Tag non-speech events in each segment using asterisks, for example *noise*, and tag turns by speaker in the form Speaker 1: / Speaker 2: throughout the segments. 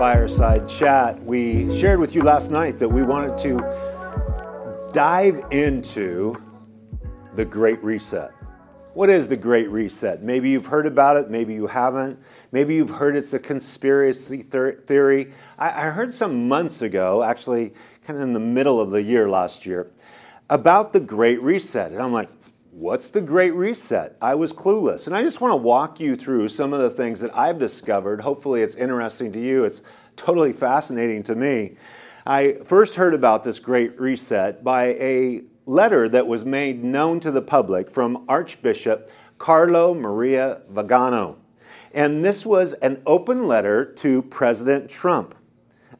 Speaker 1: Fireside Chat. We shared with you last night that we wanted to dive into the Great Reset. What is the Great Reset? Maybe you've heard about it, maybe you haven't. Maybe you've heard it's a conspiracy theory. I heard some months ago, actually, kind of in the middle of the year last year, about the Great Reset. And I'm like, what's the Great Reset? I was clueless. And I just want to walk you through some of the things that I've discovered. Hopefully, it's interesting to you. It's totally fascinating to me. I first heard about this Great Reset by a letter that was made known to the public from Archbishop Carlo Maria Vigano. And this was an open letter to President Trump.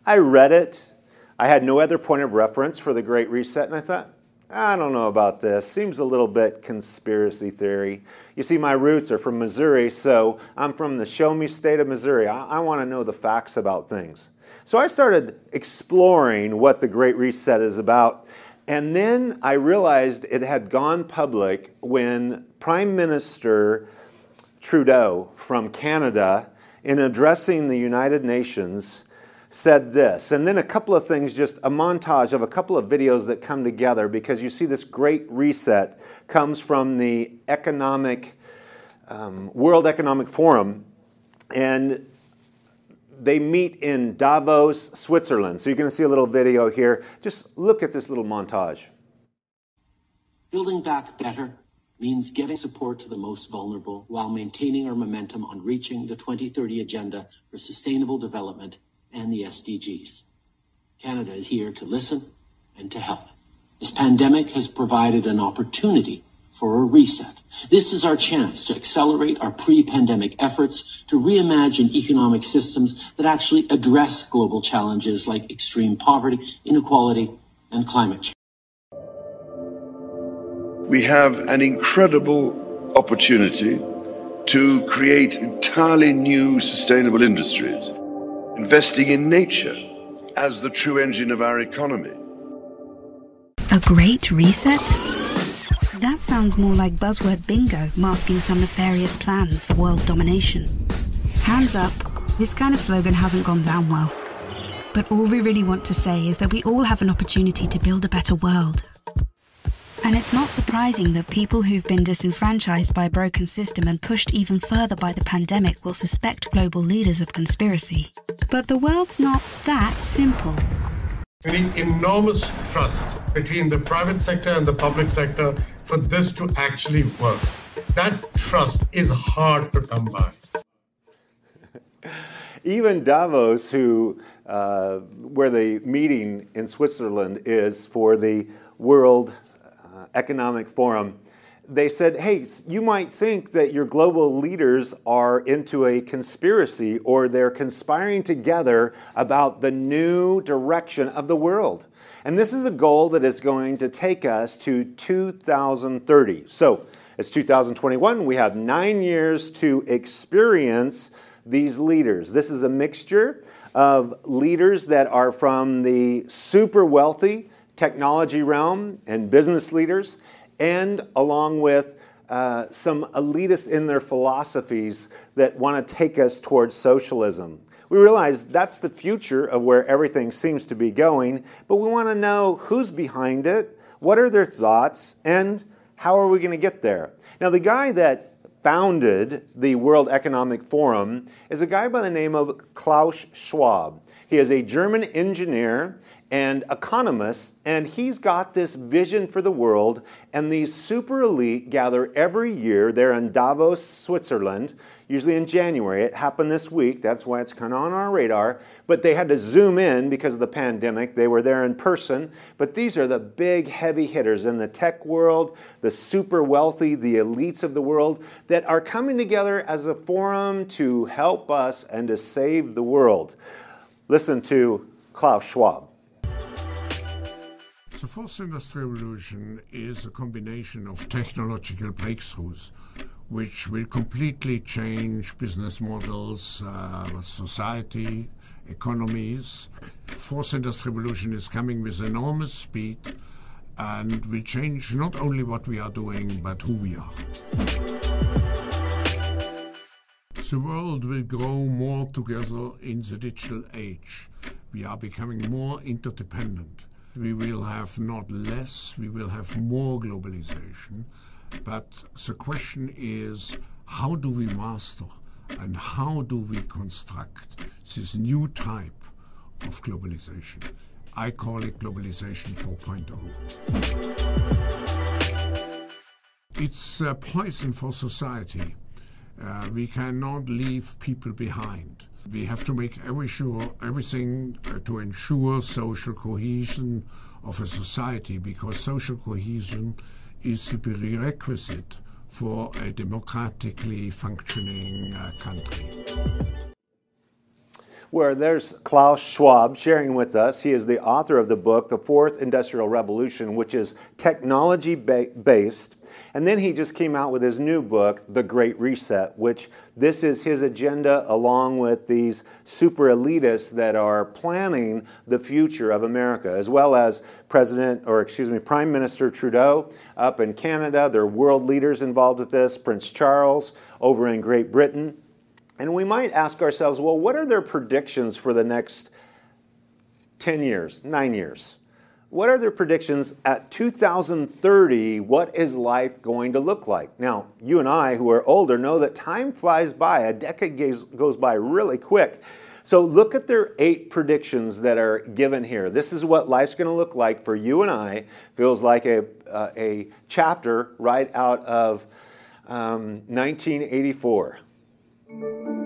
Speaker 1: I read it. I had no other point of reference for the Great Reset, and I thought, I don't know about this. Seems a little bit conspiracy theory. You see, my roots are from Missouri, so I'm from the show me state of Missouri. I, I want to know the facts about things. So I started exploring what the Great Reset is about. And then I realized it had gone public when Prime Minister Trudeau from Canada, in addressing the United Nations, said this. And then a couple of things, just a montage of a couple of videos that come together because you see this great reset comes from the economic, um, World Economic Forum. And they meet in Davos, Switzerland. So you're going to see a little video here. Just look at this little montage.
Speaker 2: Building back better means getting support to the most vulnerable while maintaining our momentum on reaching the 2030 Agenda for Sustainable Development and the SDGs. Canada is here to listen and to help. This pandemic has provided an opportunity for a reset. This is our chance to accelerate our pre-pandemic efforts to reimagine economic systems that actually address global challenges like extreme poverty, inequality, and climate change.
Speaker 3: We have an incredible opportunity to create entirely new sustainable industries investing in nature as the true engine of our economy.
Speaker 4: A great reset? That sounds more like buzzword bingo masking some nefarious plan for world domination. Hands up, this kind of slogan hasn't gone down well. But all we really want to say is that we all have an opportunity to build a better world. And it's not surprising that people who've been disenfranchised by a broken system and pushed even further by the pandemic will suspect global leaders of conspiracy. But the world's not that simple.
Speaker 5: We need enormous trust between the private sector and the public sector for this to actually work. That trust is hard to come by. *laughs*
Speaker 1: Even Davos, who uh, where the meeting in Switzerland is for the World Economic Forum, they said, hey, you might think that your global leaders are into a conspiracy or they're conspiring together about the new direction of the world. And this is a goal that is going to take us to 2030. So it's 2021. We have nine years to experience these leaders. This is a mixture of leaders that are from the super wealthy technology realm and business leaders, and along with uh, some elitists in their philosophies that want to take us towards socialism. We realize that's the future of where everything seems to be going, but we want to know who's behind it, what are their thoughts, and how are we going to get there. Now, the guy that founded the World Economic Forum is a guy by the name of Klaus Schwab. He is a German engineer and economists, and he's got this vision for the world. And these super elite gather every year. They're in Davos, Switzerland, usually in January. It happened this week, that's why it's kind of on our radar. But they had to zoom in because of the pandemic. They were there in person. But these are the big, heavy hitters in the tech world, the super wealthy, the elites of the world that are coming together as a forum to help us and to save the world. Listen to Klaus Schwab.
Speaker 6: The fourth industrial revolution is a combination of technological breakthroughs which will completely change business models, uh, society, economies. Fourth industrial revolution is coming with enormous speed and will change not only what we are doing but who we are. The world will grow more together in the digital age. We are becoming more interdependent. We will have not less, we will have more globalization. But the question is how do we master and how do we construct this new type of globalization? I call it globalization 4.0. It's a poison for society. Uh, we cannot leave people behind. We have to make every sure, everything uh, to ensure social cohesion of a society because social cohesion is the prerequisite for a democratically functioning uh, country
Speaker 1: where there's Klaus Schwab sharing with us. He is the author of the book, The Fourth Industrial Revolution, which is technology based. And then he just came out with his new book, The Great Reset, which this is his agenda along with these super elitists that are planning the future of America, as well as President, or excuse me, Prime Minister Trudeau up in Canada. There are world leaders involved with this, Prince Charles over in Great Britain. And we might ask ourselves, well, what are their predictions for the next 10 years, nine years? What are their predictions at 2030? What is life going to look like? Now, you and I, who are older, know that time flies by. A decade goes by really quick. So look at their eight predictions that are given here. This is what life's going to look like for you and I. Feels like a, uh, a chapter right out of um, 1984. Thank you.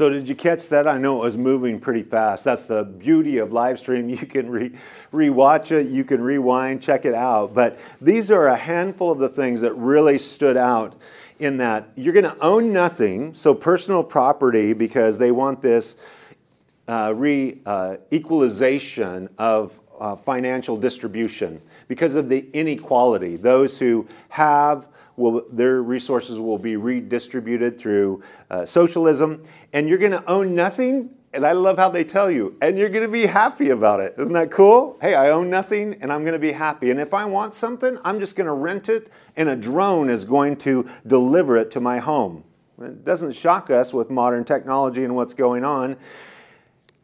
Speaker 1: So did you catch that? I know it was moving pretty fast. That's the beauty of live stream. *laughs* You can re- rewatch it, you can rewind, check it out. But these are a handful of the things that really stood out in that you're going to own nothing, so personal property, because they want this uh, re uh, equalization of uh, financial distribution because of the inequality. Those who have will, their resources will be redistributed through uh, socialism, and you're going to own nothing. And I love how they tell you, and you're going to be happy about it. Isn't that cool? Hey, I own nothing, and I'm going to be happy. And if I want something, I'm just going to rent it, and a drone is going to deliver it to my home. It doesn't shock us with modern technology and what's going on.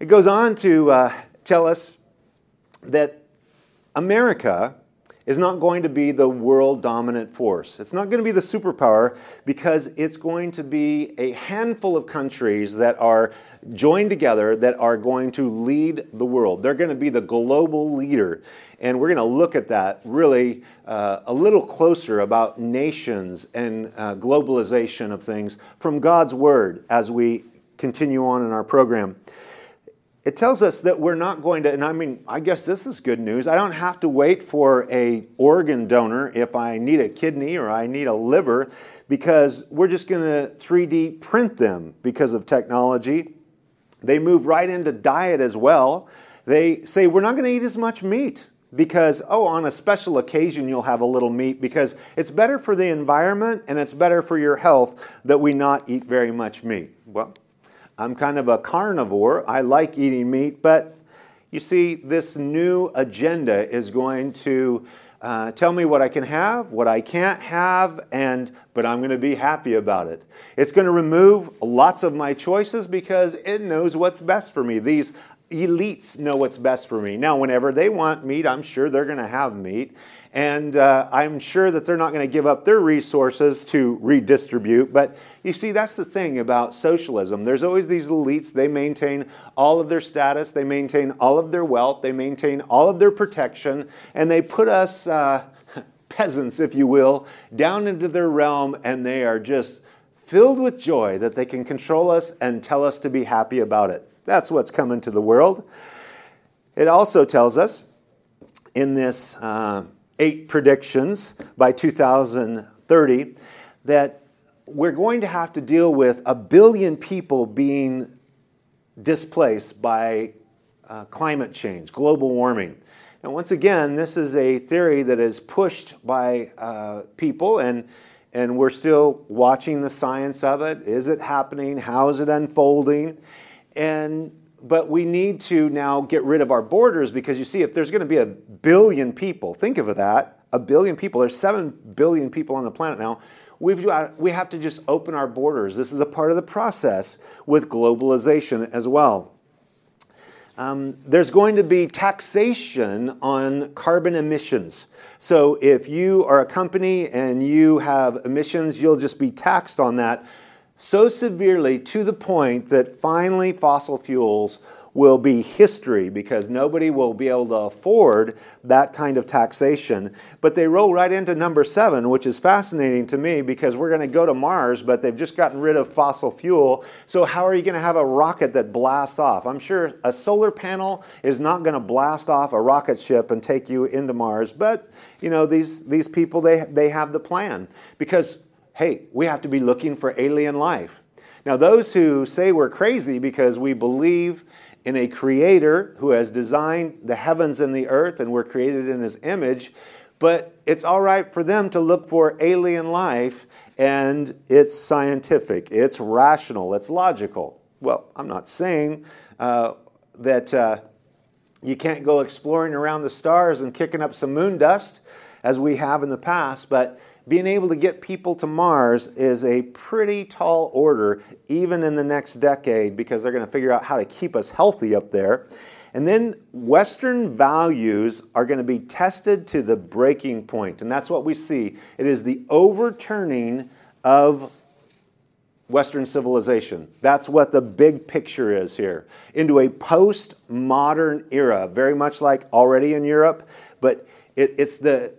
Speaker 1: It goes on to uh, tell us that America is not going to be the world dominant force. It's not going to be the superpower because it's going to be a handful of countries that are joined together that are going to lead the world. They're going to be the global leader. And we're going to look at that really uh, a little closer about nations and uh, globalization of things from God's Word as we continue on in our program it tells us that we're not going to and i mean i guess this is good news. I don't have to wait for a organ donor if i need a kidney or i need a liver because we're just going to 3d print them because of technology. They move right into diet as well. They say we're not going to eat as much meat because oh on a special occasion you'll have a little meat because it's better for the environment and it's better for your health that we not eat very much meat. Well I'm kind of a carnivore. I like eating meat, but You see, this new agenda is going to uh, tell me what I can have, what I can't have, and but I'm going to be happy about it. It's going to remove lots of my choices because it knows what's best for me. These elites know what's best for me. Now, whenever they want meat, I'm sure they're going to have meat. And uh, I'm sure that they're not going to give up their resources to redistribute. But you see, that's the thing about socialism. There's always these elites. They maintain all of their status, they maintain all of their wealth, they maintain all of their protection, and they put us, uh, *laughs* peasants, if you will, down into their realm, and they are just filled with joy that they can control us and tell us to be happy about it. That's what's coming to the world. It also tells us in this uh, eight predictions by 2030 that we're going to have to deal with a billion people being displaced by uh, climate change, global warming. And once again, this is a theory that is pushed by uh, people, and, and we're still watching the science of it. Is it happening? How is it unfolding? And but we need to now get rid of our borders because you see, if there's going to be a billion people, think of that, a billion people, there's seven billion people on the planet now. We've got, we have to just open our borders. This is a part of the process with globalization as well. Um, there's going to be taxation on carbon emissions. So if you are a company and you have emissions, you'll just be taxed on that so severely to the point that finally fossil fuels will be history because nobody will be able to afford that kind of taxation. But they roll right into number seven, which is fascinating to me because we're going to go to Mars, but they've just gotten rid of fossil fuel. So, how are you going to have a rocket that blasts off? I'm sure a solar panel is not going to blast off a rocket ship and take you into Mars, but you know, these, these people, they, they have the plan because hey, we have to be looking for alien life. Now, those who say we're crazy because we believe in a creator who has designed the heavens and the earth and we're created in his image, but it's all right for them to look for alien life and it's scientific, it's rational, it's logical. Well, I'm not saying uh, that uh, you can't go exploring around the stars and kicking up some moon dust as we have in the past, but being able to get people to Mars is a pretty tall order, even in the next decade, because they're going to figure out how to keep us healthy up there. And then Western values are going to be tested to the breaking point, and that's what we see. It is the overturning of Western civilization. That's what the big picture is here. Into a post-modern era, very much like already in Europe, but it, it's the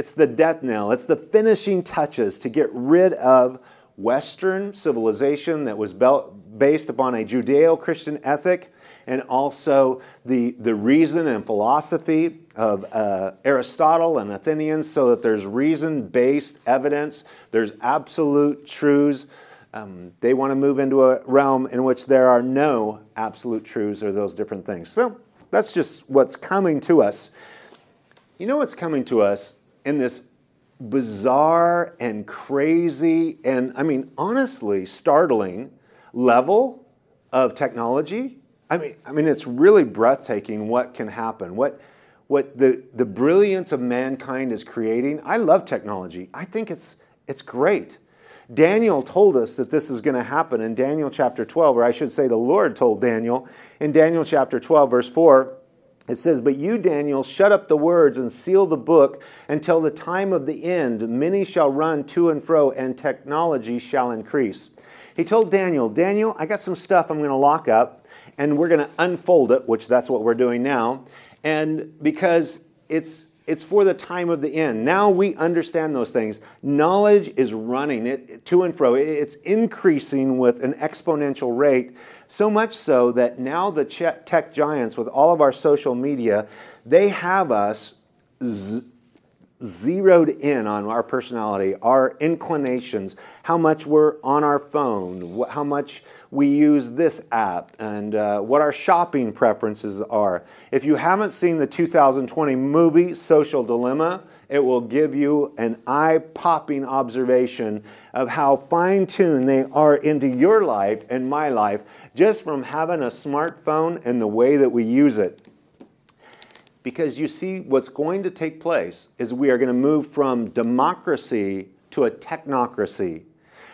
Speaker 1: it's the death knell, it's the finishing touches to get rid of Western civilization that was based upon a Judeo Christian ethic and also the, the reason and philosophy of uh, Aristotle and Athenians, so that there's reason based evidence, there's absolute truths. Um, they want to move into a realm in which there are no absolute truths or those different things. So that's just what's coming to us. You know what's coming to us in this bizarre and crazy and, I mean, honestly, startling level of technology. I mean, I mean, it's really breathtaking what can happen. What, what the, the brilliance of mankind is creating. I love technology. I think it's, it's great. Daniel told us that this is going to happen in Daniel chapter 12, or I should say, the Lord told Daniel in Daniel chapter 12, verse 4. It says, But you, Daniel, shut up the words and seal the book until the time of the end. Many shall run to and fro, and technology shall increase. He told Daniel, Daniel, I got some stuff I'm going to lock up, and we're going to unfold it, which that's what we're doing now. And because it's it's for the time of the end. Now we understand those things. Knowledge is running it to and fro. It's increasing with an exponential rate. So much so that now the tech giants, with all of our social media, they have us zeroed in on our personality, our inclinations, how much we're on our phone, how much we use this app, and uh, what our shopping preferences are. If you haven't seen the 2020 movie Social Dilemma, it will give you an eye popping observation of how fine tuned they are into your life and my life just from having a smartphone and the way that we use it. Because you see, what's going to take place is we are going to move from democracy to a technocracy.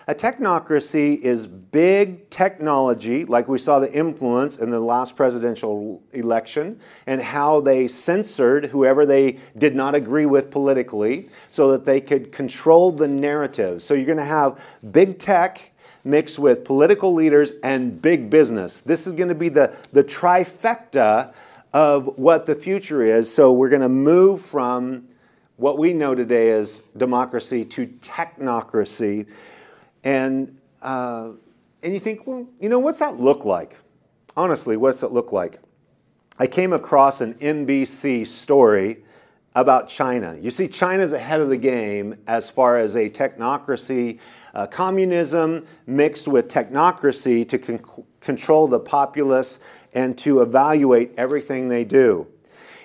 Speaker 1: A technocracy is big technology, like we saw the influence in the last presidential election, and how they censored whoever they did not agree with politically so that they could control the narrative. So you're going to have big tech mixed with political leaders and big business. This is going to be the, the trifecta of what the future is. So we're going to move from what we know today as democracy to technocracy. And, uh, and you think, well, you know, what's that look like? Honestly, what's it look like? I came across an NBC story about China. You see, China's ahead of the game as far as a technocracy, uh, communism mixed with technocracy to con- control the populace and to evaluate everything they do.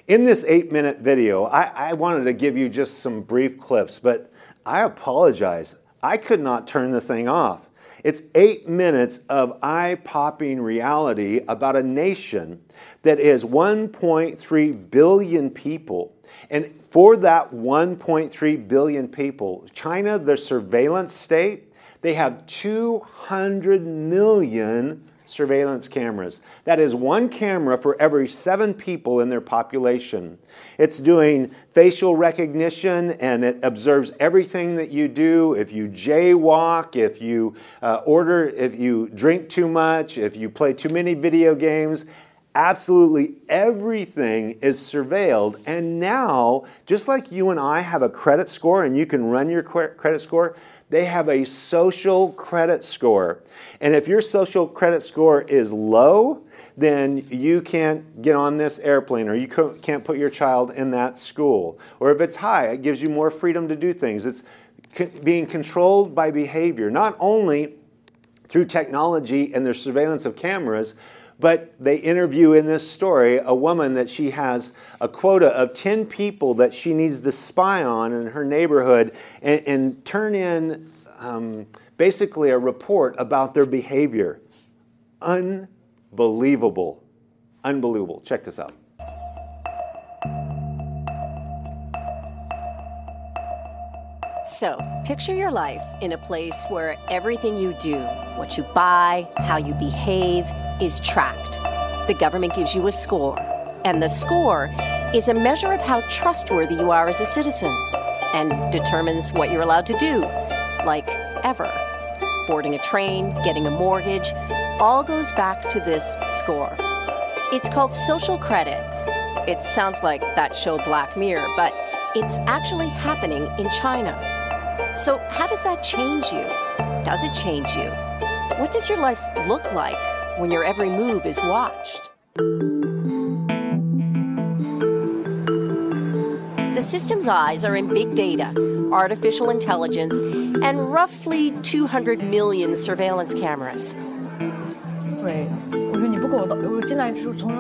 Speaker 1: In this eight minute video, I, I wanted to give you just some brief clips, but I apologize. I could not turn the thing off. It's eight minutes of eye popping reality about a nation that is 1.3 billion people. And for that 1.3 billion people, China, the surveillance state, they have 200 million surveillance cameras. That is one camera for every seven people in their population. It's doing facial recognition and it observes everything that you do. If you jaywalk, if you uh, order, if you drink too much, if you play too many video games, absolutely everything is surveilled. And now, just like you and I have a credit score and you can run your credit score, they have a social credit score. And if your social credit score is low, then you can't get on this airplane or you can't put your child in that school. Or if it's high, it gives you more freedom to do things. It's being controlled by behavior, not only through technology and their surveillance of cameras, but they interview in this story a woman that she has a quota of 10 people that she needs to spy on in her neighborhood and, and turn in um, basically a report about their behavior. Unbelievable. Unbelievable. Check this out.
Speaker 7: So, picture your life in a place where everything you do, what you buy, how you behave, is tracked. The government gives you a score, and the score is a measure of how trustworthy you are as a citizen and determines what you're allowed to do, like ever. Boarding a train, getting a mortgage, all goes back to this score. It's called social credit. It sounds like that show Black Mirror, but it's actually happening in China. So, how does that change you? Does it change you? What does your life look like when your every move is watched? The system's eyes are in big data, artificial intelligence, and roughly 200 million surveillance cameras.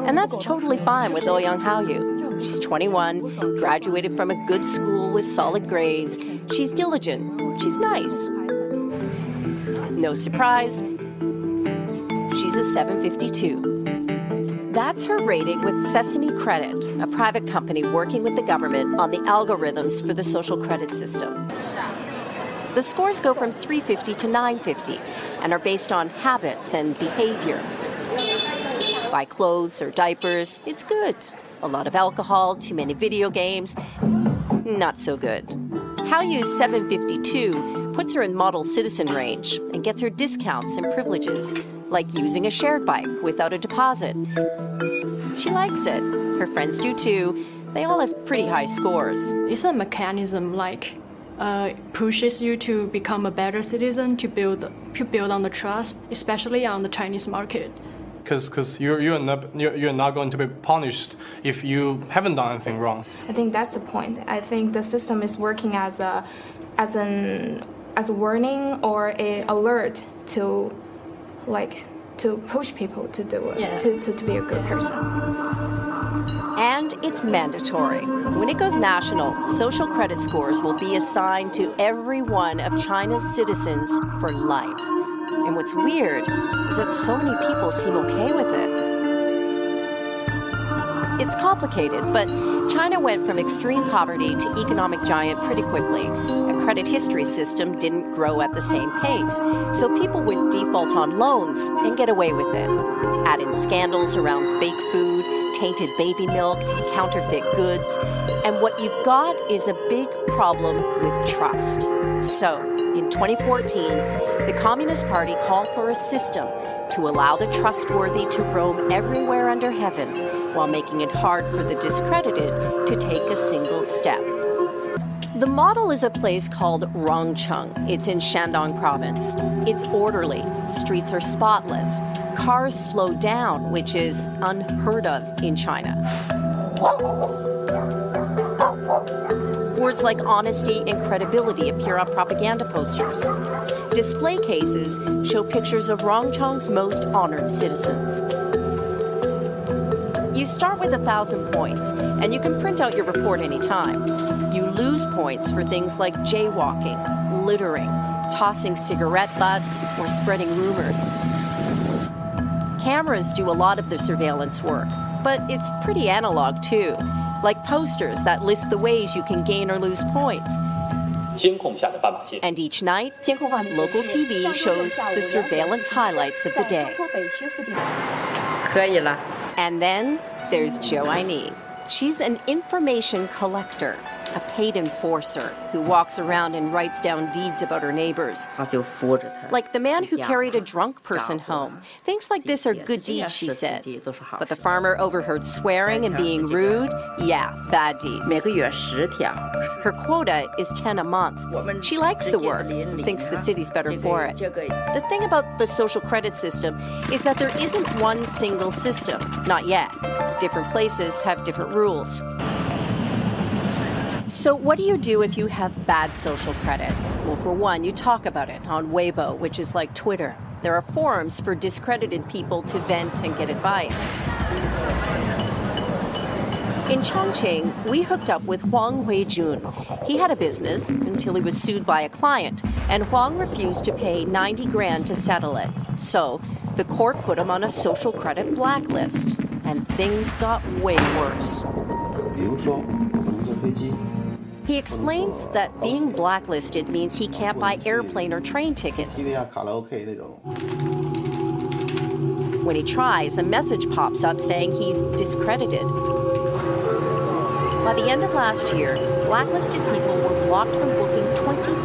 Speaker 7: And that's totally fine with Ouyang Haoyu. She's 21, graduated from a good school with solid grades. She's diligent. She's nice. No surprise, she's a 752. That's her rating with Sesame Credit, a private company working with the government on the algorithms for the social credit system. The scores go from 350 to 950 and are based on habits and behavior. Buy clothes or diapers, it's good. A lot of alcohol, too many video games, not so good. Haoyu 752 puts her in model citizen range and gets her discounts and privileges, like using a shared bike without a deposit. She likes it. Her friends do too. They all have pretty high scores.
Speaker 8: It's a mechanism like uh, pushes you to become a better citizen to build to build on the trust, especially on the Chinese market
Speaker 9: because because you're you're not you're, you're not going to be punished if you haven't done anything wrong.
Speaker 10: I think that's the point. I think the system is working as a as an as a warning or a alert to like to push people to do it, yeah. to, to, to be a good person.
Speaker 7: And it's mandatory. When it goes national, social credit scores will be assigned to every one of China's citizens for life. And what's weird is that so many people seem okay with it. It's complicated, but China went from extreme poverty to economic giant pretty quickly. A credit history system didn't grow at the same pace, so people would default on loans and get away with it. Add in scandals around fake food, tainted baby milk, counterfeit goods, and what you've got is a big problem with trust. So, in 2014, the Communist Party called for a system to allow the trustworthy to roam everywhere under heaven while making it hard for the discredited to take a single step. The model is a place called Rongcheng. It's in Shandong province. It's orderly, streets are spotless, cars slow down, which is unheard of in China. Words like honesty and credibility appear on propaganda posters. Display cases show pictures of Rongcheng's most honored citizens. You start with a thousand points, and you can print out your report anytime. You lose points for things like jaywalking, littering, tossing cigarette butts, or spreading rumors. Cameras do a lot of the surveillance work, but it's pretty analog too, like posters that list the ways you can gain or lose points. And each night, local TV shows the surveillance highlights of the day. And then there's Zhou Aini. She's an information collector a paid enforcer who walks around and writes down deeds about her neighbors. Like the man who carried a drunk person home. Things like this are good deeds, she said. But the farmer overheard swearing and being rude? Yeah, bad deeds. Her quota is 10 a month. She likes the work, thinks the city's better for it. The thing about the social credit system is that there isn't one single system, not yet. Different places have different rules. So, what do you do if you have bad social credit? Well, for one, you talk about it on Weibo, which is like Twitter. There are forums for discredited people to vent and get advice. In Chongqing, we hooked up with Huang Huijun. He had a business until he was sued by a client, and Huang refused to pay 90 grand to settle it. So, the court put him on a social credit blacklist, and things got way worse. He explains that being blacklisted means he can't buy airplane or train tickets. When he tries, a message pops up saying he's discredited. By the end of last year, blacklisted people were blocked from booking 23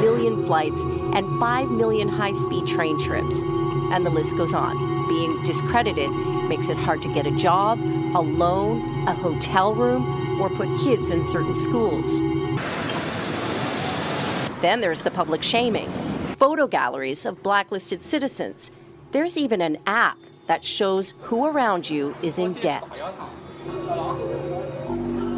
Speaker 7: million flights and 5 million high speed train trips. And the list goes on. Being discredited makes it hard to get a job, a loan, a hotel room, or put kids in certain schools. Then there's the public shaming, photo galleries of blacklisted citizens. There's even an app that shows who around you is in debt.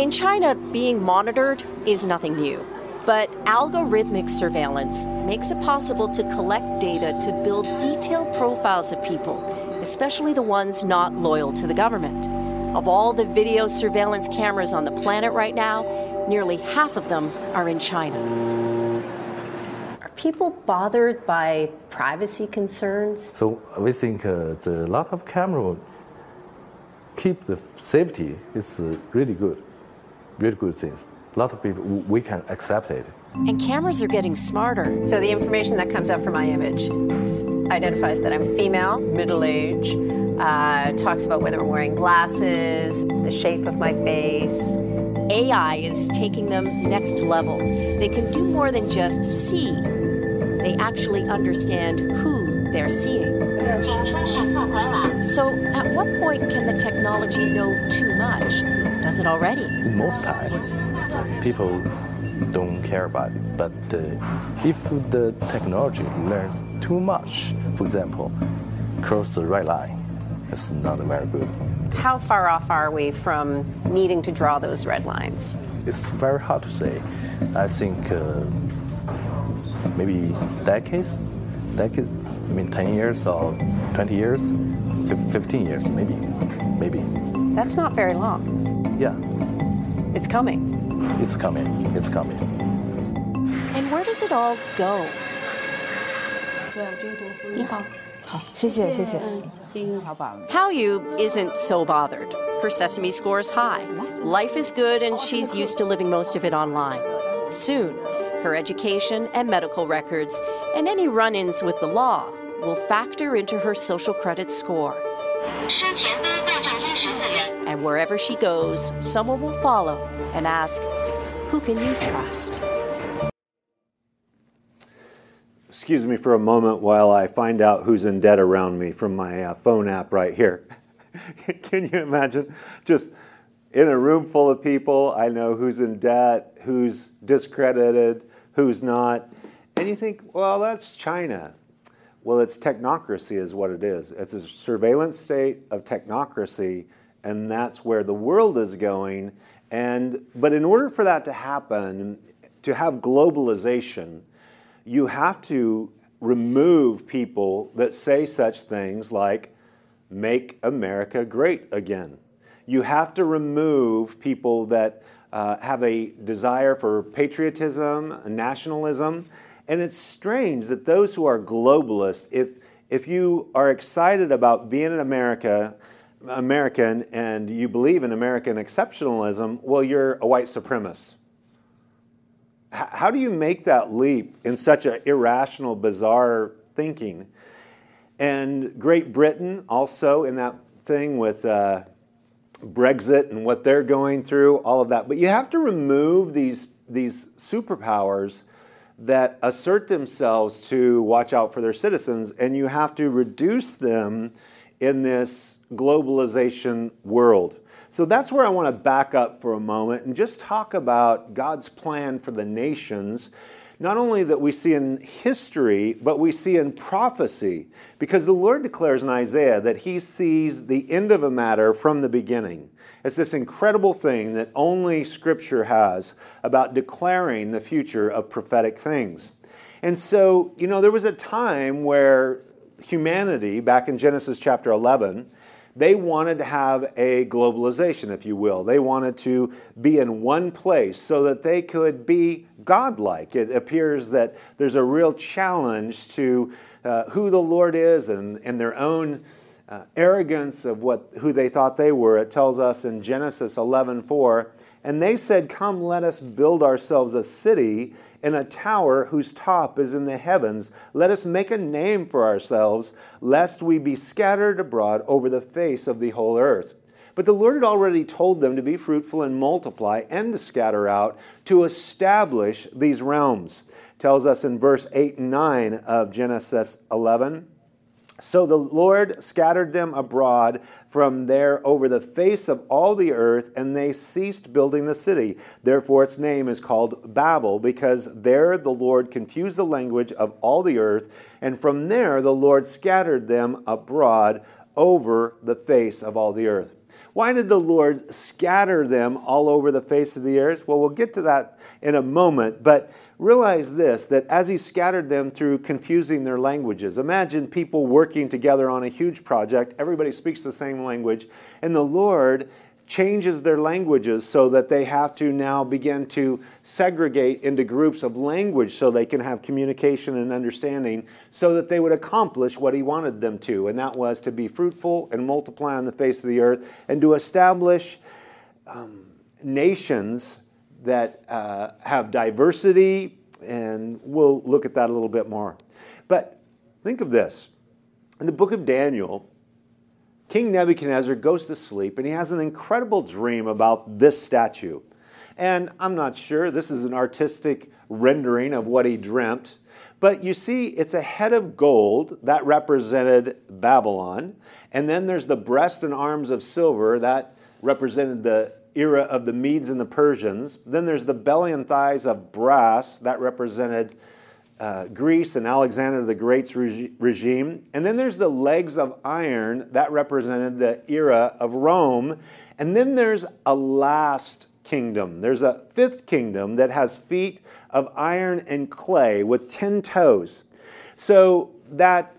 Speaker 7: In China, being monitored is nothing new. But algorithmic surveillance makes it possible to collect data to build detailed profiles of people, especially the ones not loyal to the government. Of all the video surveillance cameras on the planet right now, nearly half of them are in China Are people bothered by privacy concerns?
Speaker 11: So we think uh, the lot of camera keep the safety is uh, really good, really good things. A lot of people we can accept it.
Speaker 7: And cameras are getting smarter. So the information that comes out from my image identifies that I'm female, middle age, uh, talks about whether I'm wearing glasses, the shape of my face. AI is taking them next level. They can do more than just see they actually understand who they're seeing. So, at what point can the technology know too much? Does it already?
Speaker 11: Most time, people don't care about it. But uh, if the technology learns too much, for example, cross the red line, it's not a very good.
Speaker 7: How far off are we from needing to draw those red lines?
Speaker 11: It's very hard to say. I think. Uh, maybe decades, decades, I mean, 10 years or 20 years, 15 years, maybe, maybe.
Speaker 12: That's not very long.
Speaker 11: Yeah.
Speaker 12: It's coming.
Speaker 11: It's coming. It's coming.
Speaker 7: And where does it all go?
Speaker 12: 你好，好，谢谢谢谢。
Speaker 7: Hao Yu isn't so bothered. Her sesame score is high. Life is good, and she's used to living most of it online. Soon, her education and medical records, and any run ins with the law, will factor into her social credit score. And wherever she goes, someone will follow and ask, Who can you trust?
Speaker 1: Excuse me for a moment while I find out who's in debt around me from my uh, phone app right here. *laughs* Can you imagine? Just in a room full of people, I know who's in debt, who's discredited, who's not. And you think, well, that's China. Well, it's technocracy, is what it is. It's a surveillance state of technocracy, and that's where the world is going. And but in order for that to happen, to have globalization, you have to remove people that say such things like, make America great again. You have to remove people that uh, have a desire for patriotism, nationalism. And it's strange that those who are globalists, if, if you are excited about being an America, American and you believe in American exceptionalism, well, you're a white supremacist how do you make that leap in such an irrational, bizarre thinking? And Great Britain also in that thing with uh, Brexit and what they're going through, all of that. But you have to remove these these superpowers that assert themselves to watch out for their citizens, and you have to reduce them in this globalization world. So that's where I want to back up for a moment and just talk about God's plan for the nations. Not only that we see in history, but we see in prophecy. Because the Lord declares in Isaiah that he sees the end of a matter from the beginning. It's this incredible thing that only Scripture has about declaring the future of prophetic things. And so, you know, there was a time where humanity, back in Genesis chapter 11, they wanted to have a globalization, if you will. They wanted to be in one place so that they could be godlike. It appears that there's a real challenge to uh, who the Lord is and, and their own uh, arrogance of what who they thought they were. It tells us in Genesis 11:4 and they said, Come, let us build ourselves a city and a tower whose top is in the heavens. Let us make a name for ourselves, lest we be scattered abroad over the face of the whole earth. But the Lord had already told them to be fruitful and multiply and to scatter out to establish these realms. tells us in verse 8 and 9 of Genesis 11. So the Lord scattered them abroad from there over the face of all the earth, and they ceased building the city. Therefore, its name is called Babel, because there the Lord confused the language of all the earth, and from there the Lord scattered them abroad over the face of all the earth. Why did the Lord scatter them all over the face of the earth? Well, we'll get to that in a moment, but realize this that as He scattered them through confusing their languages, imagine people working together on a huge project, everybody speaks the same language, and the Lord changes their languages so that they have to now begin to segregate into groups of language so they can have communication and understanding so that they would accomplish what he wanted them to and that was to be fruitful and multiply on the face of the earth and to establish um, nations that uh, have diversity and we'll look at that a little bit more. But think of this. In the book of daniel King Nebuchadnezzar goes to sleep and he has an incredible dream about this statue. And I'm not sure, this is an artistic rendering of what he dreamt. But you see, it's a head of gold that represented Babylon. And then there's the breast and arms of silver that represented the era of the Medes and the Persians. Then there's the belly and thighs of brass that represented uh, Greece and Alexander the Great's regi- regime. And then there's the legs of iron that represented the era of Rome. And then there's a last kingdom. There's a fifth kingdom that has feet of iron and clay with 10 toes. So that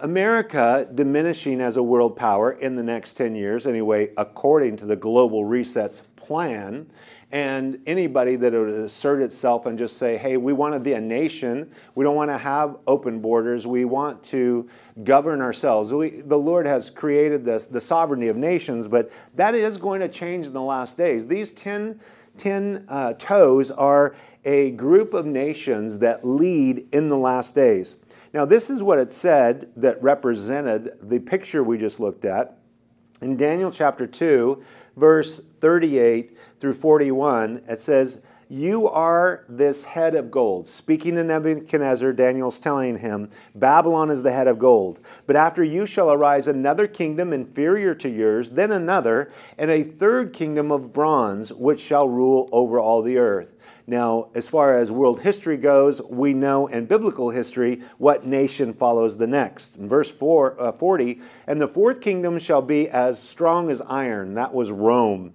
Speaker 1: America diminishing as a world power in the next 10 years, anyway, according to the Global Reset's plan. And anybody that would assert itself and just say, hey, we want to be a nation, we don't want to have open borders, we want to govern ourselves. We, the Lord has created this, the sovereignty of nations, but that is going to change in the last days. These 10, 10 uh, toes are a group of nations that lead in the last days. Now, this is what it said that represented the picture we just looked at. In Daniel chapter 2, verse 38 through 41, it says, You are this head of gold. Speaking to Nebuchadnezzar, Daniel's telling him, Babylon is the head of gold. But after you shall arise another kingdom inferior to yours, then another, and a third kingdom of bronze, which shall rule over all the earth. Now, as far as world history goes, we know in biblical history what nation follows the next. In verse four, uh, 40, and the fourth kingdom shall be as strong as iron. That was Rome.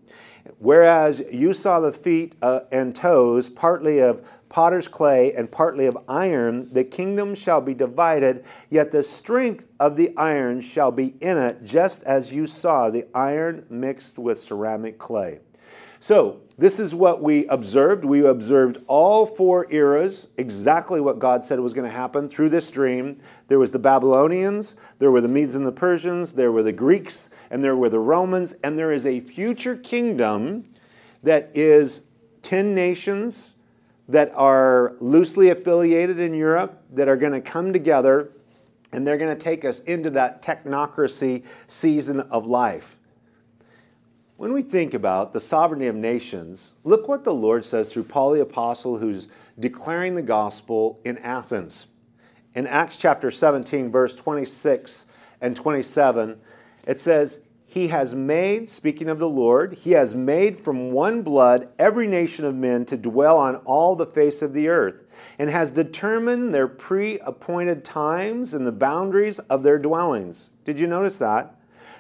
Speaker 1: Whereas you saw the feet uh, and toes, partly of potter's clay and partly of iron, the kingdom shall be divided, yet the strength of the iron shall be in it, just as you saw the iron mixed with ceramic clay. So, this is what we observed. We observed all four eras, exactly what God said was going to happen through this dream. There was the Babylonians, there were the Medes and the Persians, there were the Greeks, and there were the Romans, and there is a future kingdom that is 10 nations that are loosely affiliated in Europe that are going to come together and they're going to take us into that technocracy season of life. When we think about the sovereignty of nations, look what the Lord says through Paul the Apostle, who's declaring the gospel in Athens. In Acts chapter 17, verse 26 and 27, it says, He has made, speaking of the Lord, He has made from one blood every nation of men to dwell on all the face of the earth, and has determined their pre appointed times and the boundaries of their dwellings. Did you notice that?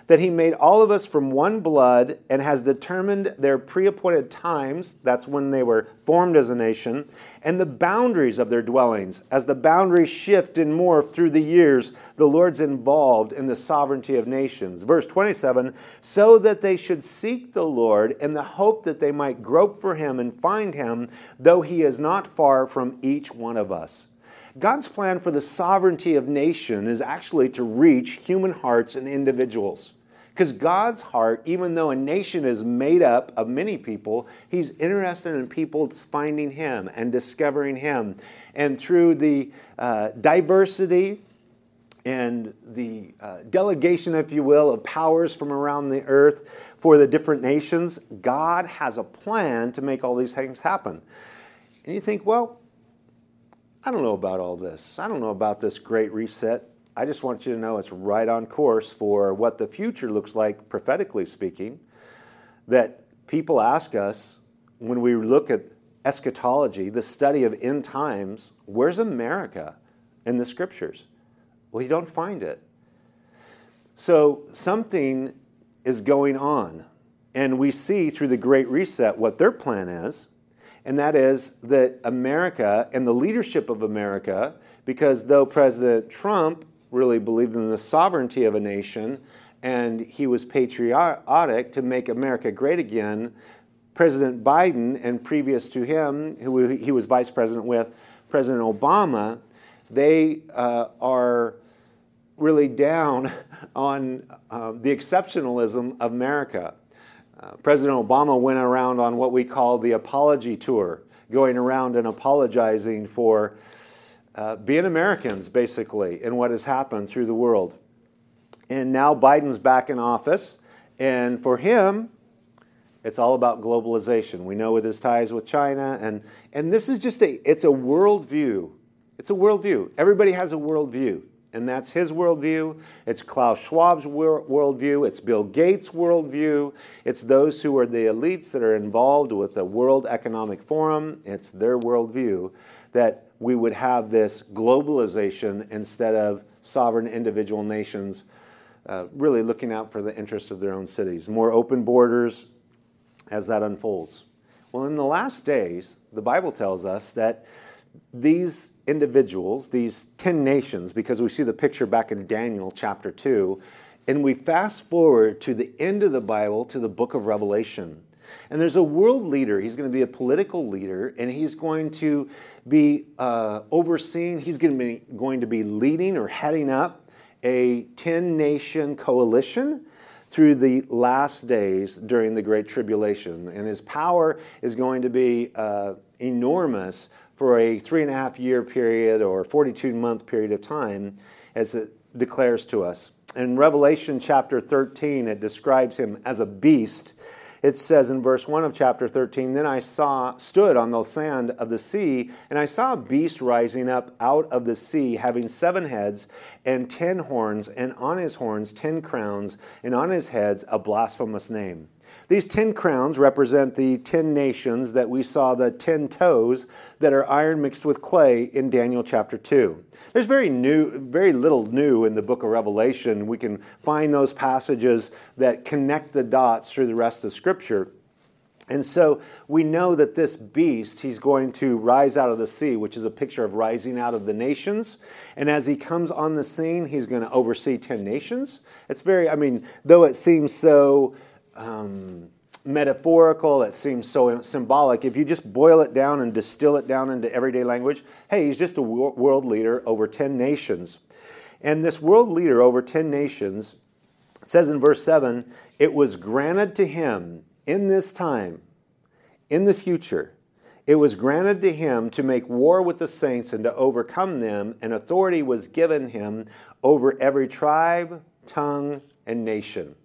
Speaker 1: That he made all of us from one blood and has determined their pre appointed times, that's when they were formed as a nation, and the boundaries of their dwellings. As the boundaries shift and morph through the years, the Lord's involved in the sovereignty of nations. Verse 27 so that they should seek the Lord in the hope that they might grope for him and find him, though he is not far from each one of us. God's plan for the sovereignty of nation is actually to reach human hearts and individuals. Because God's heart, even though a nation is made up of many people, He's interested in people finding Him and discovering Him. And through the uh, diversity and the uh, delegation, if you will, of powers from around the earth for the different nations, God has a plan to make all these things happen. And you think, well, I don't know about all this. I don't know about this great reset. I just want you to know it's right on course for what the future looks like, prophetically speaking. That people ask us when we look at eschatology, the study of end times, where's America in the scriptures? Well, you don't find it. So something is going on. And we see through the Great Reset what their plan is, and that is that America and the leadership of America, because though President Trump really believed in the sovereignty of a nation, and he was patriotic to make America great again. President Biden, and previous to him, who he was vice president with, President Obama, they uh, are really down *laughs* on uh, the exceptionalism of America. Uh, President Obama went around on what we call the apology tour, going around and apologizing for uh, being Americans, basically, in what has happened through the world. And now Biden's back in office, and for him, it's all about globalization. We know with his ties with China, and, and this is just a, it's a worldview. It's a worldview. Everybody has a worldview, and that's his worldview. It's Klaus Schwab's worldview. It's Bill Gates' worldview. It's those who are the elites that are involved with the World Economic Forum. It's their worldview that we would have this globalization instead of sovereign individual nations uh, really looking out for the interests of their own cities. More open borders as that unfolds. Well, in the last days, the Bible tells us that these individuals, these 10 nations, because we see the picture back in Daniel chapter 2, and we fast forward to the end of the Bible, to the book of Revelation. And there's a world leader. He's going to be a political leader, and he's going to be uh, overseeing, he's going to, be, going to be leading or heading up a 10 nation coalition through the last days during the Great Tribulation. And his power is going to be uh, enormous for a three and a half year period or 42 month period of time, as it declares to us. In Revelation chapter 13, it describes him as a beast it says in verse 1 of chapter 13 Then I saw, stood on the sand of the sea, and I saw a beast rising up out of the sea, having seven heads and ten horns, and on his horns ten crowns, and on his heads a blasphemous name. These ten crowns represent the ten nations that we saw the ten toes that are iron mixed with clay in Daniel chapter 2. There's very new, very little new in the book of Revelation. We can find those passages that connect the dots through the rest of Scripture. And so we know that this beast, he's going to rise out of the sea, which is a picture of rising out of the nations. And as he comes on the scene, he's going to oversee 10 nations. It's very, I mean, though it seems so um, metaphorical, it seems so symbolic. If you just boil it down and distill it down into everyday language, hey, he's just a world leader over 10 nations. And this world leader over 10 nations says in verse 7 it was granted to him in this time, in the future, it was granted to him to make war with the saints and to overcome them, and authority was given him over every tribe, tongue, and nation.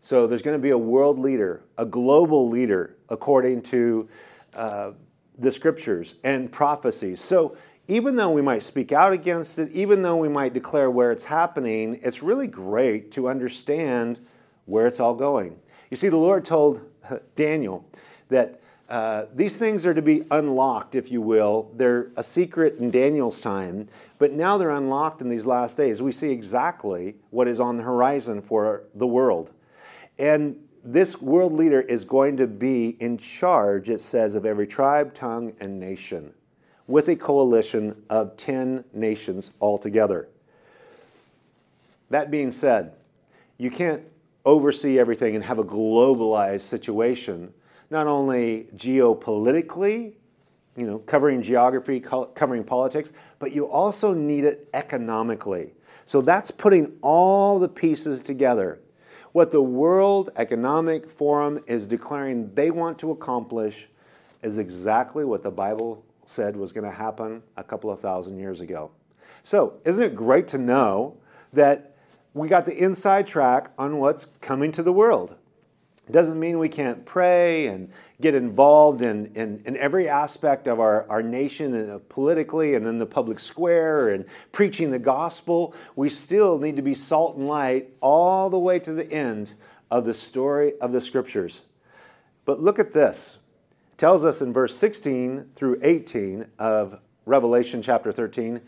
Speaker 1: So there's going to be a world leader, a global leader, according to uh, the scriptures and prophecies. So even though we might speak out against it, even though we might declare where it's happening, it's really great to understand where it's all going. You see, the Lord told *laughs* Daniel that uh, these things are to be unlocked, if you will. They're a secret in Daniel's time, but now they're unlocked in these last days. We see exactly what is on the horizon for the world. And this world leader is going to be in charge, it says, of every tribe, tongue, and nation, with a coalition of 10 nations altogether. That being said, you can't oversee everything and have a globalized situation, not only geopolitically, you know, covering geography, covering politics, but you also need it economically. So that's putting all the pieces together. What the World Economic Forum is declaring they want to accomplish is exactly what the Bible said was going to happen a couple of thousand years ago. So, isn't it great to know that we got the inside track on what's coming to the world? It doesn't mean we can't pray and get involved in, in, in every aspect of our, our nation and uh, politically and in the public square and preaching the gospel. We still need to be salt and light all the way to the end of the story of the scriptures. But look at this. It tells us in verse 16 through 18 of Revelation chapter 13,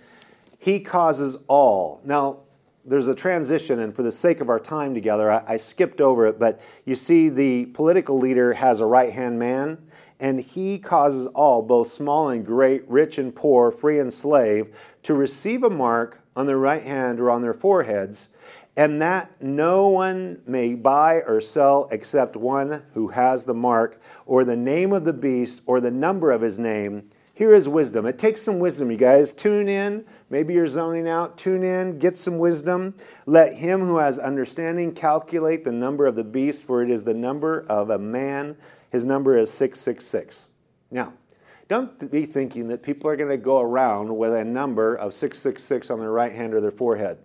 Speaker 1: he causes all. Now, there's a transition, and for the sake of our time together, I, I skipped over it, but you see the political leader has a right hand man, and he causes all, both small and great, rich and poor, free and slave, to receive a mark on their right hand or on their foreheads, and that no one may buy or sell except one who has the mark, or the name of the beast, or the number of his name here is wisdom. It takes some wisdom, you guys. Tune in. Maybe you're zoning out. Tune in, get some wisdom. Let him who has understanding calculate the number of the beast, for it is the number of a man. His number is 666. Now, don't be thinking that people are going to go around with a number of 666 on their right hand or their forehead.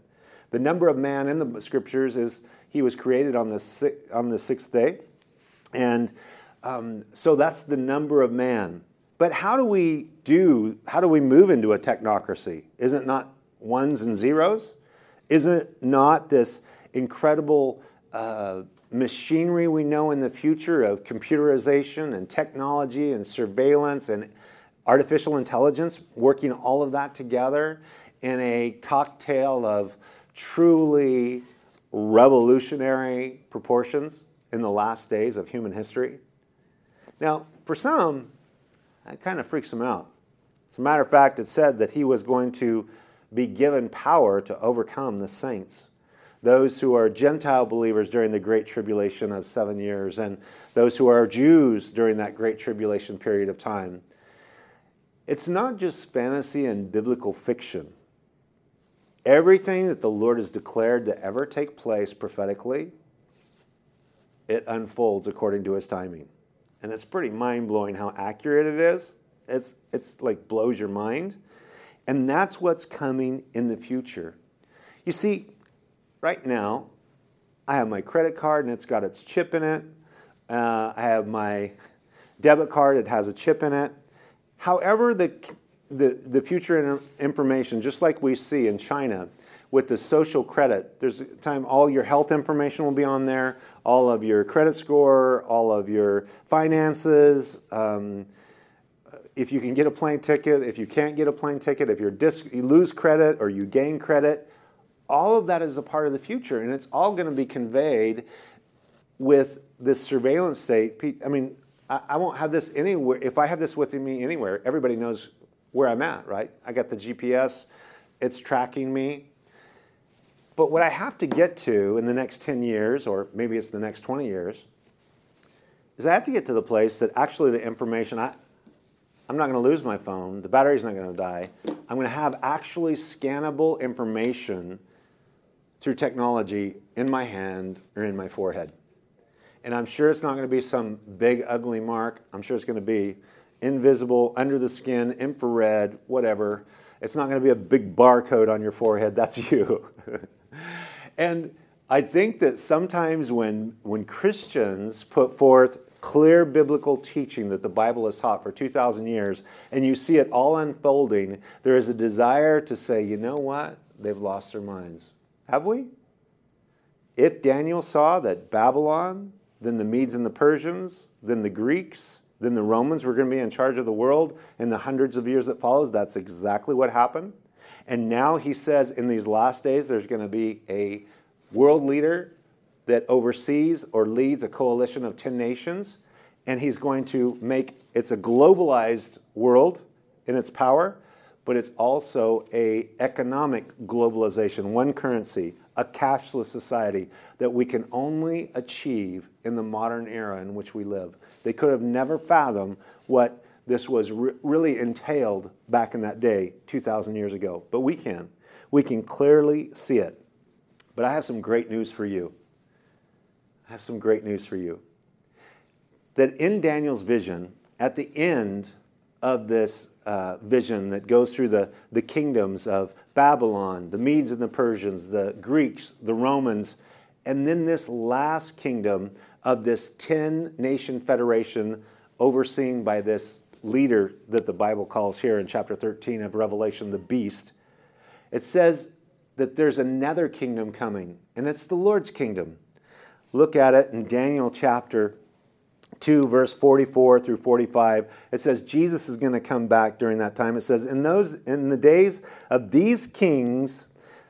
Speaker 1: The number of man in the scriptures is he was created on the, on the sixth day. And um, so that's the number of man. But how do we do, how do we move into a technocracy? Isn't it not ones and zeros? Isn't it not this incredible uh, machinery we know in the future of computerization and technology and surveillance and artificial intelligence, working all of that together in a cocktail of truly revolutionary proportions in the last days of human history? Now, for some, that kind of freaks them out. As a matter of fact, it said that he was going to be given power to overcome the saints, those who are Gentile believers during the Great Tribulation of seven years, and those who are Jews during that Great Tribulation period of time. It's not just fantasy and biblical fiction. Everything that the Lord has declared to ever take place prophetically, it unfolds according to his timing. And it's pretty mind blowing how accurate it is. It's, it's like blows your mind. And that's what's coming in the future. You see, right now, I have my credit card and it's got its chip in it. Uh, I have my debit card, it has a chip in it. However, the, the, the future information, just like we see in China with the social credit, there's a time all your health information will be on there, all of your credit score, all of your finances. Um, if you can get a plane ticket, if you can't get a plane ticket, if you lose credit or you gain credit, all of that is a part of the future, and it's all going to be conveyed with this surveillance state. I mean, I, I won't have this anywhere. If I have this with me anywhere, everybody knows where I'm at, right? I got the GPS, it's tracking me. But what I have to get to in the next 10 years, or maybe it's the next 20 years, is I have to get to the place that actually the information, I, I'm not going to lose my phone, the battery's not going to die. I'm going to have actually scannable information through technology in my hand or in my forehead. And I'm sure it's not going to be some big, ugly mark. I'm sure it's going to be invisible, under the skin, infrared, whatever. It's not going to be a big barcode on your forehead. *laughs* That's you. and I think that sometimes when, when Christians put forth clear biblical teaching that the Bible has taught for 2,000 years, and you see it all unfolding, there is a desire to say, you know what? They've lost their minds. Have we? If Daniel saw that Babylon, then the Medes and the Persians, then the Greeks, then the Romans were going to be in charge of the world in the hundreds of years that follows, that's exactly what happened. And now he says in these last days there's going to be a world leader that oversees or leads a coalition of 10 nations, and he's going to make it's a globalized world in its power, but it's also a economic globalization, one currency, a cashless society that we can only achieve in the modern era in which we live. They could have never fathomed what this was re- really entailed back in that day, 2,000 years ago, but we can. We can clearly see it. But I have some great news for you. I have some great news for you. That in Daniel's vision, at the end of this uh, vision that goes through the, the kingdoms of Babylon, the Medes and the Persians, the Greeks, the Romans, and then this last kingdom of this 10 nation federation overseen by this leader that the Bible calls here in chapter 13 of Revelation the beast. It says that there's another kingdom coming, and it's the Lord's kingdom. Look at it in Daniel chapter 2 verse 44 through 45 it says jesus is going to come back during that time. It says in those in the days of these kings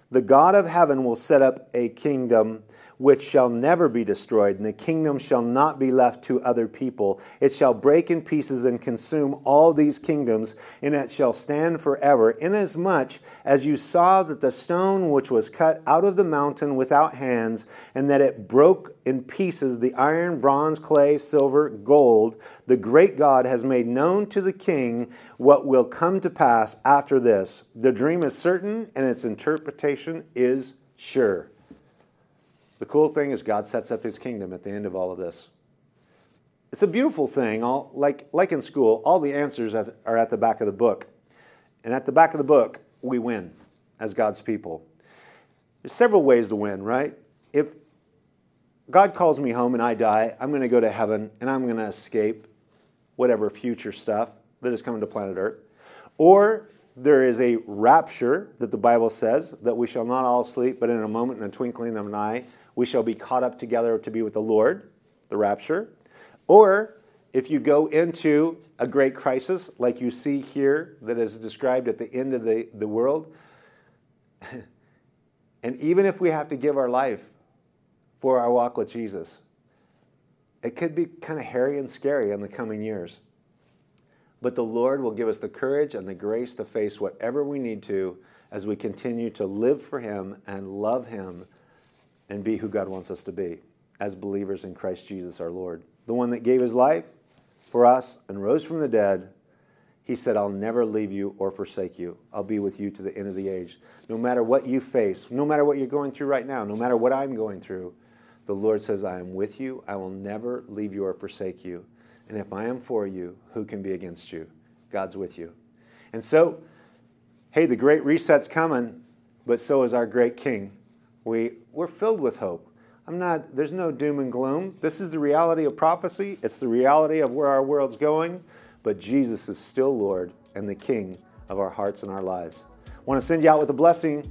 Speaker 1: the god of heaven will set up a kingdom which shall never be destroyed, and the kingdom shall not be left to other people. It shall break in pieces and consume all these kingdoms, and it shall stand forever. Inasmuch as you saw that the stone which was cut out of the mountain without hands, and that it broke in pieces the iron, bronze, clay, silver, gold, the great God has made known to the king what will come to pass after this. The dream is certain, and its interpretation is sure. The cool thing is God sets up his kingdom at the end of all of this. It's a beautiful thing. All, like, like in school, all the answers are at the back of the book. And at the back of the book, we win as God's people. There's several ways to win, right? If God calls me home and I die, I'm going to go to heaven and I'm going to escape whatever future stuff that is coming to planet Earth. Or there is a rapture that the Bible says that we shall not all sleep, but in a moment, in a twinkling of an eye, we shall be caught up together to be with the Lord, the rapture. Or if you go into a great crisis, like you see here that is described at the end of the, the world, *laughs* and even if we have to give our life for our walk with Jesus, it could be kind of hairy and scary in the coming years. But the Lord will give us the courage and the grace to face whatever we need to as we continue to live for Him and love Him and be who God wants us to be as believers in Christ Jesus our Lord. The one that gave His life for us and rose from the dead. He said, I'll never leave you or forsake you. I'll be with you to the end of the age. No matter what you face, no matter what you're going through right now, no matter what I'm going through, the Lord says, I am with you. I will never leave you or forsake you. And if I am for you, who can be against you? God's with you. And so, hey, the great reset's coming, but so is our great King. We, we're filled with hope. I'm not, there's no doom and gloom. This is the reality of prophecy, it's the reality of where our world's going, but Jesus is still Lord and the King of our hearts and our lives. I want to send you out with a blessing.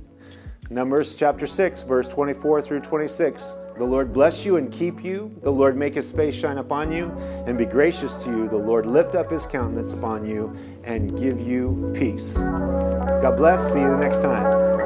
Speaker 1: Numbers chapter 6, verse 24 through 26. The Lord bless you and keep you. The Lord make his face shine upon you and be gracious to you. The Lord lift up his countenance upon you and give you peace. God bless. See you next time.